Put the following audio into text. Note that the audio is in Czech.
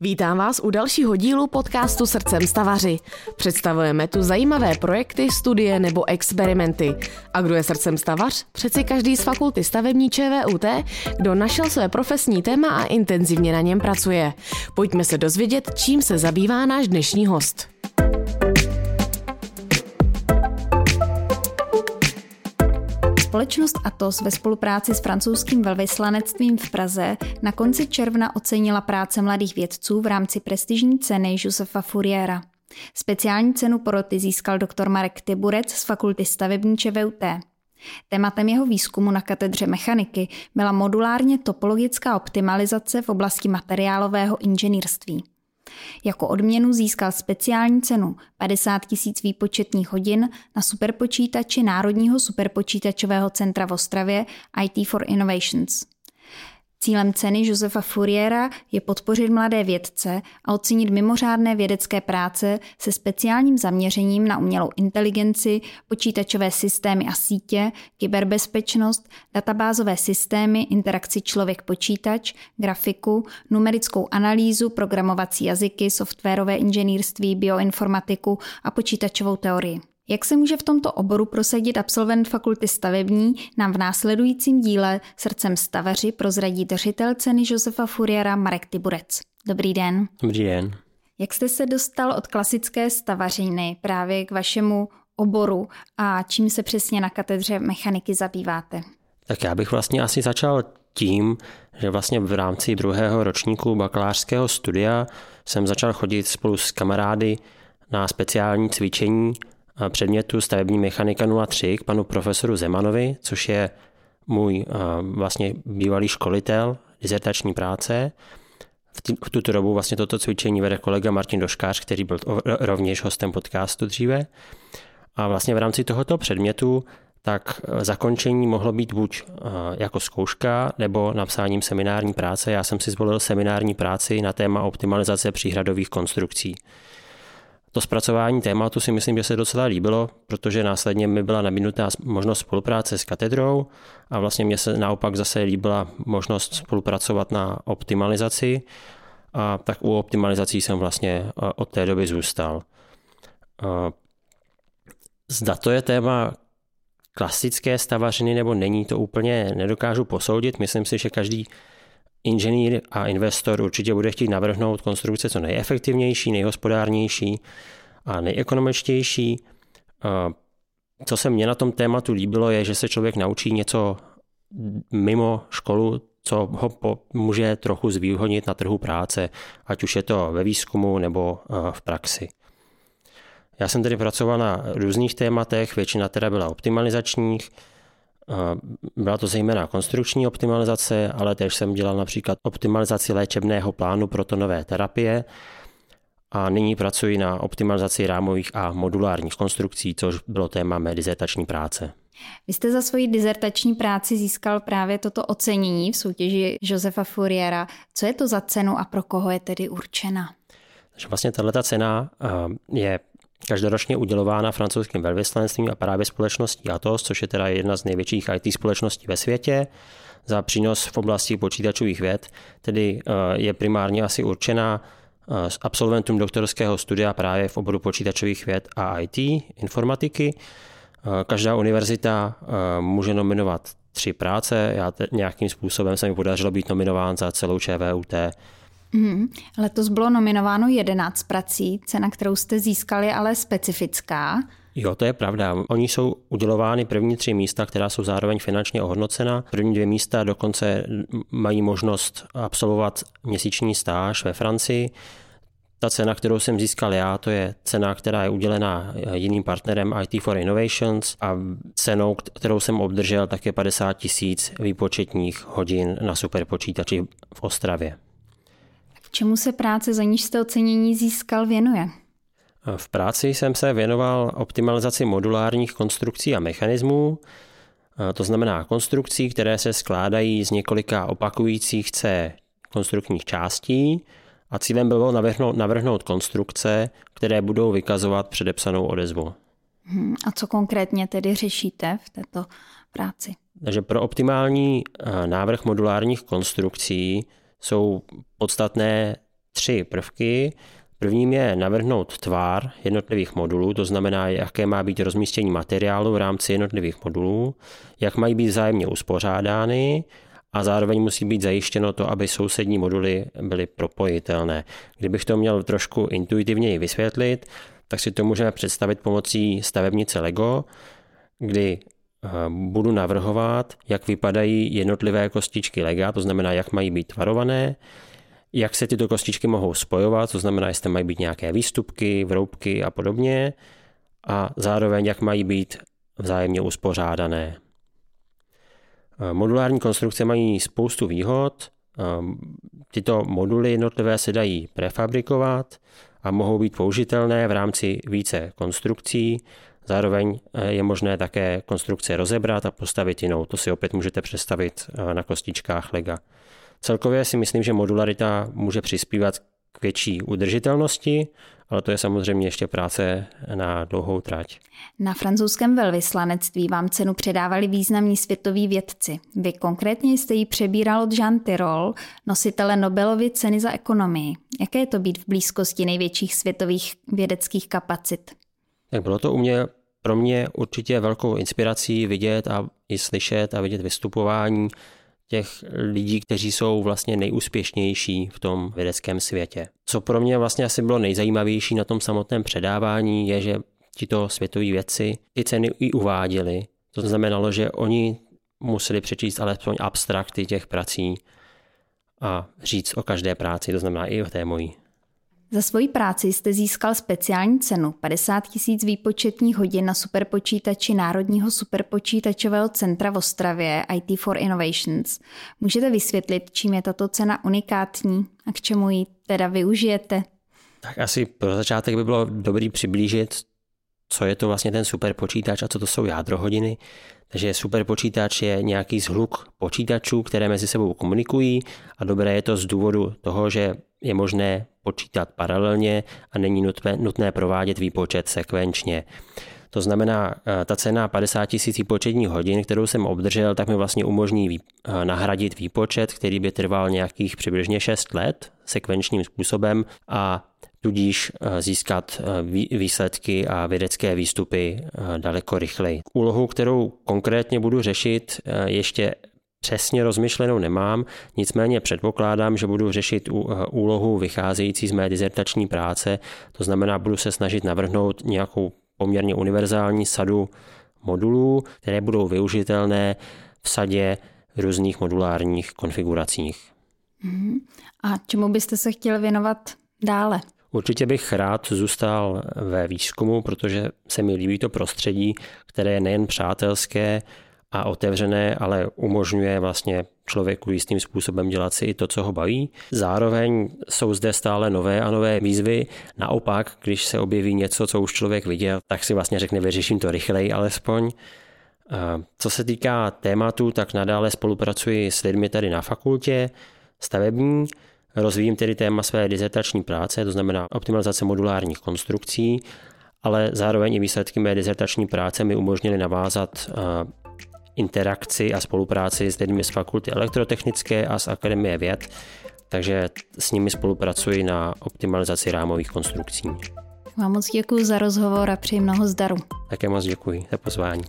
Vítám vás u dalšího dílu podcastu Srdcem stavaři. Představujeme tu zajímavé projekty, studie nebo experimenty. A kdo je srdcem stavař? Přeci každý z fakulty stavební ČVUT, kdo našel své profesní téma a intenzivně na něm pracuje. Pojďme se dozvědět, čím se zabývá náš dnešní host. Společnost Atos ve spolupráci s francouzským velvyslanectvím v Praze na konci června ocenila práce mladých vědců v rámci prestižní ceny Josefa Fouriera. Speciální cenu poroty získal doktor Marek Tyburec z fakulty stavební ČVUT. Tématem jeho výzkumu na katedře mechaniky byla modulárně topologická optimalizace v oblasti materiálového inženýrství. Jako odměnu získal speciální cenu 50 tisíc výpočetních hodin na superpočítači Národního superpočítačového centra v Ostravě IT for Innovations. Cílem ceny Josefa Fouriera je podpořit mladé vědce a ocenit mimořádné vědecké práce se speciálním zaměřením na umělou inteligenci, počítačové systémy a sítě, kyberbezpečnost, databázové systémy, interakci člověk-počítač, grafiku, numerickou analýzu, programovací jazyky, softwarové inženýrství, bioinformatiku a počítačovou teorii. Jak se může v tomto oboru prosadit absolvent fakulty stavební, nám v následujícím díle Srdcem stavaři prozradí držitel ceny Josefa Furiera Marek Tiburec. Dobrý den. Dobrý den. Jak jste se dostal od klasické stavařiny právě k vašemu oboru a čím se přesně na katedře mechaniky zabýváte? Tak já bych vlastně asi začal tím, že vlastně v rámci druhého ročníku bakalářského studia jsem začal chodit spolu s kamarády na speciální cvičení předmětu stavební mechanika 03 k panu profesoru Zemanovi, což je můj vlastně bývalý školitel dizertační práce. V tuto dobu vlastně toto cvičení vede kolega Martin Doškář, který byl rovněž hostem podcastu dříve. A vlastně v rámci tohoto předmětu tak zakončení mohlo být buď jako zkouška nebo napsáním seminární práce. Já jsem si zvolil seminární práci na téma optimalizace příhradových konstrukcí. To zpracování tématu si myslím, že se docela líbilo, protože následně mi byla nabídnutá možnost spolupráce s katedrou a vlastně mě se naopak zase líbila možnost spolupracovat na optimalizaci a tak u optimalizací jsem vlastně od té doby zůstal. Zda to je téma klasické stavařiny nebo není, to úplně nedokážu posoudit. Myslím si, že každý inženýr a investor určitě bude chtít navrhnout konstrukce co nejefektivnější, nejhospodárnější a nejekonomičtější. Co se mně na tom tématu líbilo, je, že se člověk naučí něco mimo školu, co ho může trochu zvýhodnit na trhu práce, ať už je to ve výzkumu nebo v praxi. Já jsem tedy pracoval na různých tématech, většina teda byla optimalizačních, byla to zejména konstrukční optimalizace, ale též jsem dělal například optimalizaci léčebného plánu protonové terapie a nyní pracuji na optimalizaci rámových a modulárních konstrukcí, což bylo téma mé dizertační práce. Vy jste za svoji dizertační práci získal právě toto ocenění v soutěži Josefa Fouriera. Co je to za cenu a pro koho je tedy určena? Takže vlastně tato cena je každoročně udělována francouzským velvyslanectvím a právě společností Atos, což je teda jedna z největších IT společností ve světě za přínos v oblasti počítačových věd, tedy eh, je primárně asi určená eh, s absolventům doktorského studia právě v oboru počítačových věd a IT, informatiky. Eh, každá univerzita může nominovat tři práce. Já te, nějakým způsobem se mi podařilo být nominován za celou ČVUT Mm, letos bylo nominováno 11 prací, cena, kterou jste získali, ale specifická. Jo, to je pravda. Oni jsou udělovány první tři místa, která jsou zároveň finančně ohodnocena. První dvě místa dokonce mají možnost absolvovat měsíční stáž ve Francii. Ta cena, kterou jsem získal já, to je cena, která je udělena jiným partnerem IT for Innovations a cenou, kterou jsem obdržel, tak je 50 tisíc výpočetních hodin na superpočítači v Ostravě. Čemu se práce, za níž jste ocenění získal, věnuje? V práci jsem se věnoval optimalizaci modulárních konstrukcí a mechanismů, to znamená konstrukcí, které se skládají z několika opakujících se konstruktních částí a cílem bylo navrhnout, navrhnout konstrukce, které budou vykazovat předepsanou odezvu. Hmm, a co konkrétně tedy řešíte v této práci? Takže pro optimální návrh modulárních konstrukcí jsou podstatné tři prvky. Prvním je navrhnout tvár jednotlivých modulů, to znamená, jaké má být rozmístění materiálu v rámci jednotlivých modulů, jak mají být vzájemně uspořádány a zároveň musí být zajištěno to, aby sousední moduly byly propojitelné. Kdybych to měl trošku intuitivněji vysvětlit, tak si to můžeme představit pomocí stavebnice Lego, kdy budu navrhovat, jak vypadají jednotlivé kostičky lega, to znamená, jak mají být tvarované, jak se tyto kostičky mohou spojovat, to znamená, jestli mají být nějaké výstupky, vroubky a podobně, a zároveň, jak mají být vzájemně uspořádané. Eh, modulární konstrukce mají spoustu výhod. Eh, tyto moduly jednotlivé se dají prefabrikovat a mohou být použitelné v rámci více konstrukcí. Zároveň eh, je možné také konstrukce rozebrat a postavit jinou. To si opět můžete představit na kostičkách Lega. Celkově si myslím, že modularita může přispívat k větší udržitelnosti, ale to je samozřejmě ještě práce na dlouhou trať. Na francouzském velvyslanectví vám cenu předávali významní světoví vědci. Vy konkrétně jste ji přebíral od Jean Tirole, nositele Nobelovy ceny za ekonomii. Jaké je to být v blízkosti největších světových vědeckých kapacit? Tak bylo to u mě pro mě určitě velkou inspirací vidět a i slyšet a vidět vystupování těch lidí, kteří jsou vlastně nejúspěšnější v tom vědeckém světě. Co pro mě vlastně asi bylo nejzajímavější na tom samotném předávání, je, že tito světoví vědci ty ceny i uváděli. To znamenalo, že oni museli přečíst alespoň abstrakty těch prací a říct o každé práci, to znamená i o té mojí. Za svoji práci jste získal speciální cenu 50 tisíc výpočetních hodin na superpočítači Národního superpočítačového centra v Ostravě IT for Innovations. Můžete vysvětlit, čím je tato cena unikátní a k čemu ji teda využijete? Tak asi pro začátek by bylo dobrý přiblížit, co je to vlastně ten superpočítač a co to jsou jádrohodiny. Takže superpočítač je nějaký zhluk počítačů, které mezi sebou komunikují a dobré je to z důvodu toho, že je možné počítat paralelně a není nutné, provádět výpočet sekvenčně. To znamená, eh, ta cena 50 tisíc výpočetních hodin, kterou jsem obdržel, tak mi vlastně umožní eh, nahradit výpočet, který by trval nějakých přibližně 6 let sekvenčním způsobem a tudíž eh, získat výsledky a vědecké výstupy daleko rychleji. Úlohu, kterou konkrétně budu řešit, ještě přesně rozmyšlenou nemám, nicméně předpokládám, že budu řešit úlohu vycházející z mé dizertační práce, to znamená, budu se snažit navrhnout nějakou poměrně univerzální sadu modulů, které budou využitelné v sadě různých modulárních konfiguracích. Mhm. A čemu byste se chtěl věnovat dále? Určitě bych rád zůstal ve výzkumu, protože se mi líbí to prostředí, které je nejen přátelské, a otevřené, ale umožňuje vlastně člověku jistým způsobem dělat si i to, co ho baví. Zároveň jsou zde stále nové a nové výzvy. Naopak, když se objeví něco, co už člověk viděl, tak si vlastně řekne, vyřeším to rychleji alespoň. Co se týká tématu, tak nadále spolupracuji s lidmi tady na fakultě stavební, rozvíjím tedy téma své dizertační práce, to znamená optimalizace modulárních konstrukcí, ale zároveň i výsledky mé dizertační práce mi umožnily navázat interakci a spolupráci s lidmi z fakulty elektrotechnické a z Akademie věd, takže s nimi spolupracuji na optimalizaci rámových konstrukcí. Vám moc děkuji za rozhovor a přeji mnoho zdaru. Také moc děkuji za pozvání.